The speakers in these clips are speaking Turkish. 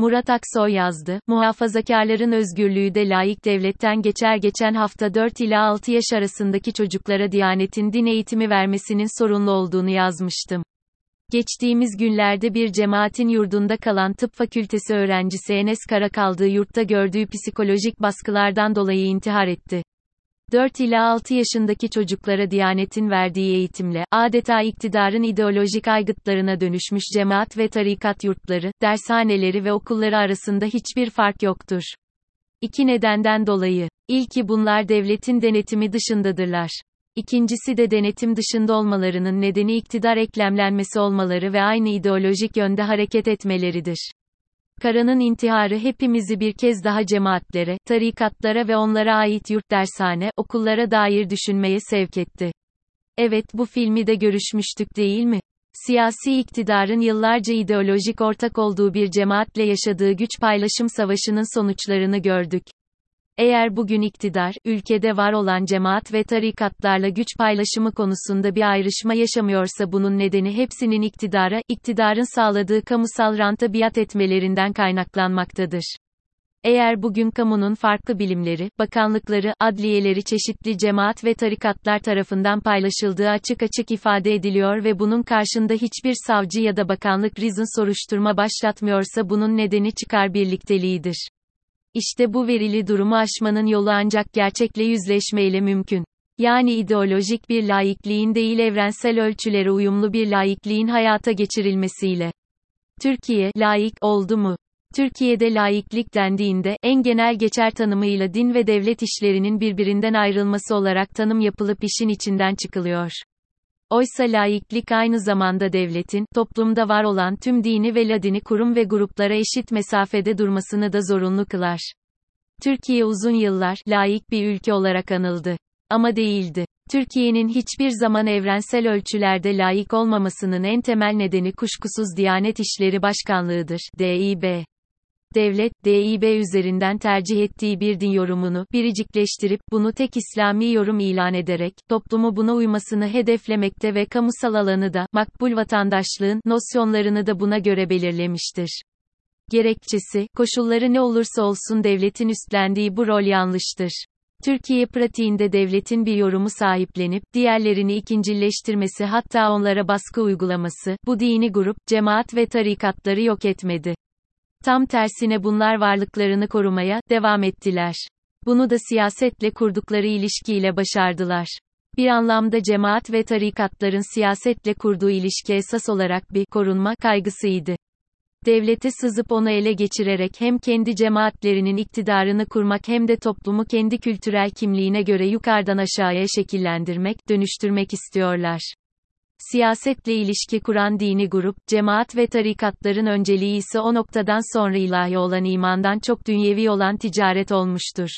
Murat Aksoy yazdı, muhafazakarların özgürlüğü de layık devletten geçer geçen hafta 4 ila 6 yaş arasındaki çocuklara Diyanet'in din eğitimi vermesinin sorunlu olduğunu yazmıştım. Geçtiğimiz günlerde bir cemaatin yurdunda kalan tıp fakültesi öğrencisi Enes Kara kaldığı yurtta gördüğü psikolojik baskılardan dolayı intihar etti. 4 ila 6 yaşındaki çocuklara Diyanet'in verdiği eğitimle, adeta iktidarın ideolojik aygıtlarına dönüşmüş cemaat ve tarikat yurtları, dershaneleri ve okulları arasında hiçbir fark yoktur. İki nedenden dolayı. İlki bunlar devletin denetimi dışındadırlar. İkincisi de denetim dışında olmalarının nedeni iktidar eklemlenmesi olmaları ve aynı ideolojik yönde hareket etmeleridir. Kara'nın intiharı hepimizi bir kez daha cemaatlere, tarikatlara ve onlara ait yurt dershane, okullara dair düşünmeye sevk etti. Evet bu filmi de görüşmüştük değil mi? Siyasi iktidarın yıllarca ideolojik ortak olduğu bir cemaatle yaşadığı güç paylaşım savaşının sonuçlarını gördük. Eğer bugün iktidar, ülkede var olan cemaat ve tarikatlarla güç paylaşımı konusunda bir ayrışma yaşamıyorsa bunun nedeni hepsinin iktidara, iktidarın sağladığı kamusal ranta biat etmelerinden kaynaklanmaktadır. Eğer bugün kamunun farklı bilimleri, bakanlıkları, adliyeleri çeşitli cemaat ve tarikatlar tarafından paylaşıldığı açık açık ifade ediliyor ve bunun karşında hiçbir savcı ya da bakanlık rizin soruşturma başlatmıyorsa bunun nedeni çıkar birlikteliğidir. İşte bu verili durumu aşmanın yolu ancak gerçekle yüzleşmeyle mümkün. Yani ideolojik bir laikliğin değil evrensel ölçülere uyumlu bir laikliğin hayata geçirilmesiyle. Türkiye, laik, oldu mu? Türkiye'de laiklik dendiğinde, en genel geçer tanımıyla din ve devlet işlerinin birbirinden ayrılması olarak tanım yapılıp işin içinden çıkılıyor. Oysa laiklik aynı zamanda devletin, toplumda var olan tüm dini ve ladini kurum ve gruplara eşit mesafede durmasını da zorunlu kılar. Türkiye uzun yıllar, laik bir ülke olarak anıldı. Ama değildi. Türkiye'nin hiçbir zaman evrensel ölçülerde layık olmamasının en temel nedeni kuşkusuz Diyanet İşleri Başkanlığı'dır, DİB devlet, DİB üzerinden tercih ettiği bir din yorumunu, biricikleştirip, bunu tek İslami yorum ilan ederek, toplumu buna uymasını hedeflemekte ve kamusal alanı da, makbul vatandaşlığın, nosyonlarını da buna göre belirlemiştir. Gerekçesi, koşulları ne olursa olsun devletin üstlendiği bu rol yanlıştır. Türkiye pratiğinde devletin bir yorumu sahiplenip, diğerlerini ikincilleştirmesi hatta onlara baskı uygulaması, bu dini grup, cemaat ve tarikatları yok etmedi. Tam tersine bunlar varlıklarını korumaya devam ettiler. Bunu da siyasetle kurdukları ilişkiyle başardılar. Bir anlamda cemaat ve tarikatların siyasetle kurduğu ilişki esas olarak bir korunma kaygısıydı. Devlete sızıp onu ele geçirerek hem kendi cemaatlerinin iktidarını kurmak hem de toplumu kendi kültürel kimliğine göre yukarıdan aşağıya şekillendirmek, dönüştürmek istiyorlar. Siyasetle ilişki kuran dini grup, cemaat ve tarikatların önceliği ise o noktadan sonra ilahi olan imandan çok dünyevi olan ticaret olmuştur.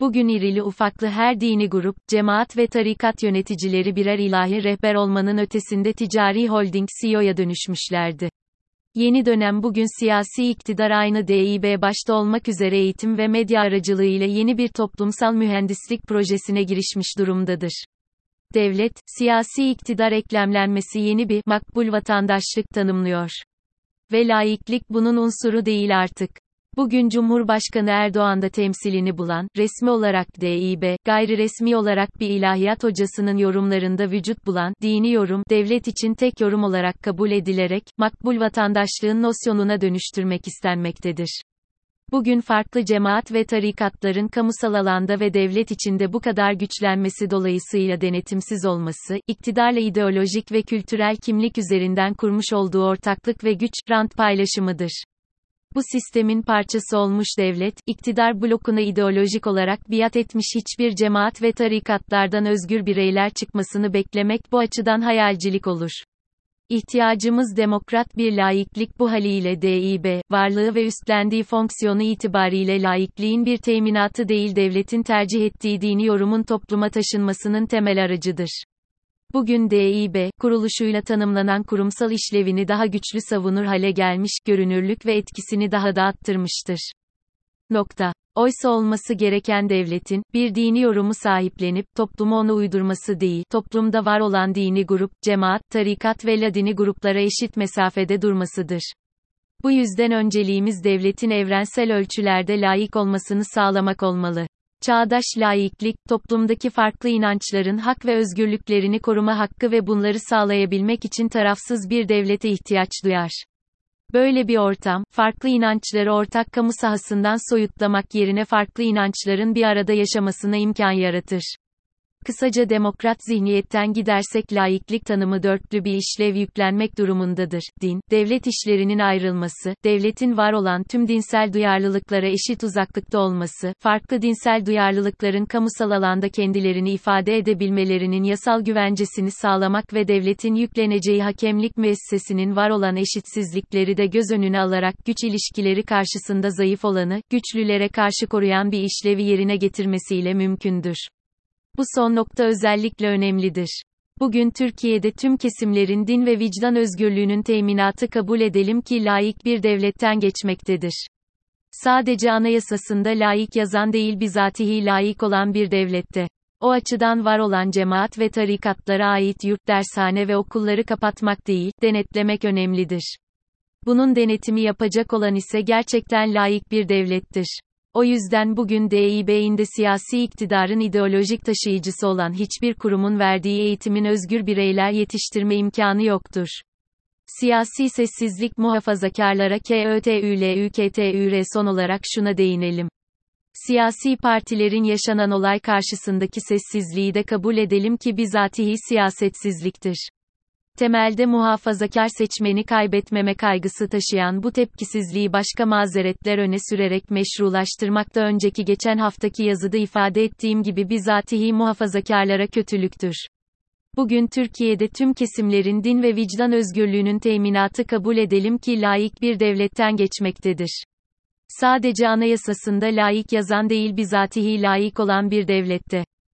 Bugün irili ufaklı her dini grup, cemaat ve tarikat yöneticileri birer ilahi rehber olmanın ötesinde ticari holding CEO'ya dönüşmüşlerdi. Yeni dönem bugün siyasi iktidar aynı DİB başta olmak üzere eğitim ve medya aracılığıyla yeni bir toplumsal mühendislik projesine girişmiş durumdadır devlet, siyasi iktidar eklemlenmesi yeni bir makbul vatandaşlık tanımlıyor. Ve laiklik bunun unsuru değil artık. Bugün Cumhurbaşkanı Erdoğan'da temsilini bulan, resmi olarak DİB, gayri resmi olarak bir ilahiyat hocasının yorumlarında vücut bulan, dini yorum, devlet için tek yorum olarak kabul edilerek, makbul vatandaşlığın nosyonuna dönüştürmek istenmektedir. Bugün farklı cemaat ve tarikatların kamusal alanda ve devlet içinde bu kadar güçlenmesi dolayısıyla denetimsiz olması, iktidarla ideolojik ve kültürel kimlik üzerinden kurmuş olduğu ortaklık ve güç, rant paylaşımıdır. Bu sistemin parçası olmuş devlet, iktidar blokuna ideolojik olarak biat etmiş hiçbir cemaat ve tarikatlardan özgür bireyler çıkmasını beklemek bu açıdan hayalcilik olur. İhtiyacımız demokrat bir laiklik bu haliyle DİB, varlığı ve üstlendiği fonksiyonu itibariyle laikliğin bir teminatı değil devletin tercih ettiği dini yorumun topluma taşınmasının temel aracıdır. Bugün DİB, kuruluşuyla tanımlanan kurumsal işlevini daha güçlü savunur hale gelmiş, görünürlük ve etkisini daha da arttırmıştır. Nokta. Oysa olması gereken devletin, bir dini yorumu sahiplenip, toplumu onu uydurması değil, toplumda var olan dini grup, cemaat, tarikat ve ladini gruplara eşit mesafede durmasıdır. Bu yüzden önceliğimiz devletin evrensel ölçülerde layık olmasını sağlamak olmalı. Çağdaş laiklik, toplumdaki farklı inançların hak ve özgürlüklerini koruma hakkı ve bunları sağlayabilmek için tarafsız bir devlete ihtiyaç duyar. Böyle bir ortam, farklı inançları ortak kamu sahasından soyutlamak yerine farklı inançların bir arada yaşamasına imkan yaratır. Kısaca demokrat zihniyetten gidersek laiklik tanımı dörtlü bir işlev yüklenmek durumundadır. Din, devlet işlerinin ayrılması, devletin var olan tüm dinsel duyarlılıklara eşit uzaklıkta olması, farklı dinsel duyarlılıkların kamusal alanda kendilerini ifade edebilmelerinin yasal güvencesini sağlamak ve devletin yükleneceği hakemlik müessesesinin var olan eşitsizlikleri de göz önüne alarak güç ilişkileri karşısında zayıf olanı, güçlülere karşı koruyan bir işlevi yerine getirmesiyle mümkündür. Bu son nokta özellikle önemlidir. Bugün Türkiye'de tüm kesimlerin din ve vicdan özgürlüğünün teminatı kabul edelim ki laik bir devletten geçmektedir. Sadece anayasasında laik yazan değil bizatihi laik olan bir devlette. O açıdan var olan cemaat ve tarikatlara ait yurt dershane ve okulları kapatmak değil, denetlemek önemlidir. Bunun denetimi yapacak olan ise gerçekten laik bir devlettir. O yüzden bugün DİB'inde siyasi iktidarın ideolojik taşıyıcısı olan hiçbir kurumun verdiği eğitimin özgür bireyler yetiştirme imkanı yoktur. Siyasi sessizlik muhafazakarlara KÖTÜLÜKTÜR son olarak şuna değinelim. Siyasi partilerin yaşanan olay karşısındaki sessizliği de kabul edelim ki bizatihi siyasetsizliktir. Temelde muhafazakar seçmeni kaybetmeme kaygısı taşıyan bu tepkisizliği başka mazeretler öne sürerek meşrulaştırmakta önceki geçen haftaki yazıda ifade ettiğim gibi bizatihi muhafazakarlara kötülüktür. Bugün Türkiye'de tüm kesimlerin din ve vicdan özgürlüğünün teminatı kabul edelim ki laik bir devletten geçmektedir. Sadece anayasasında laik yazan değil bizatihi laik olan bir devlette.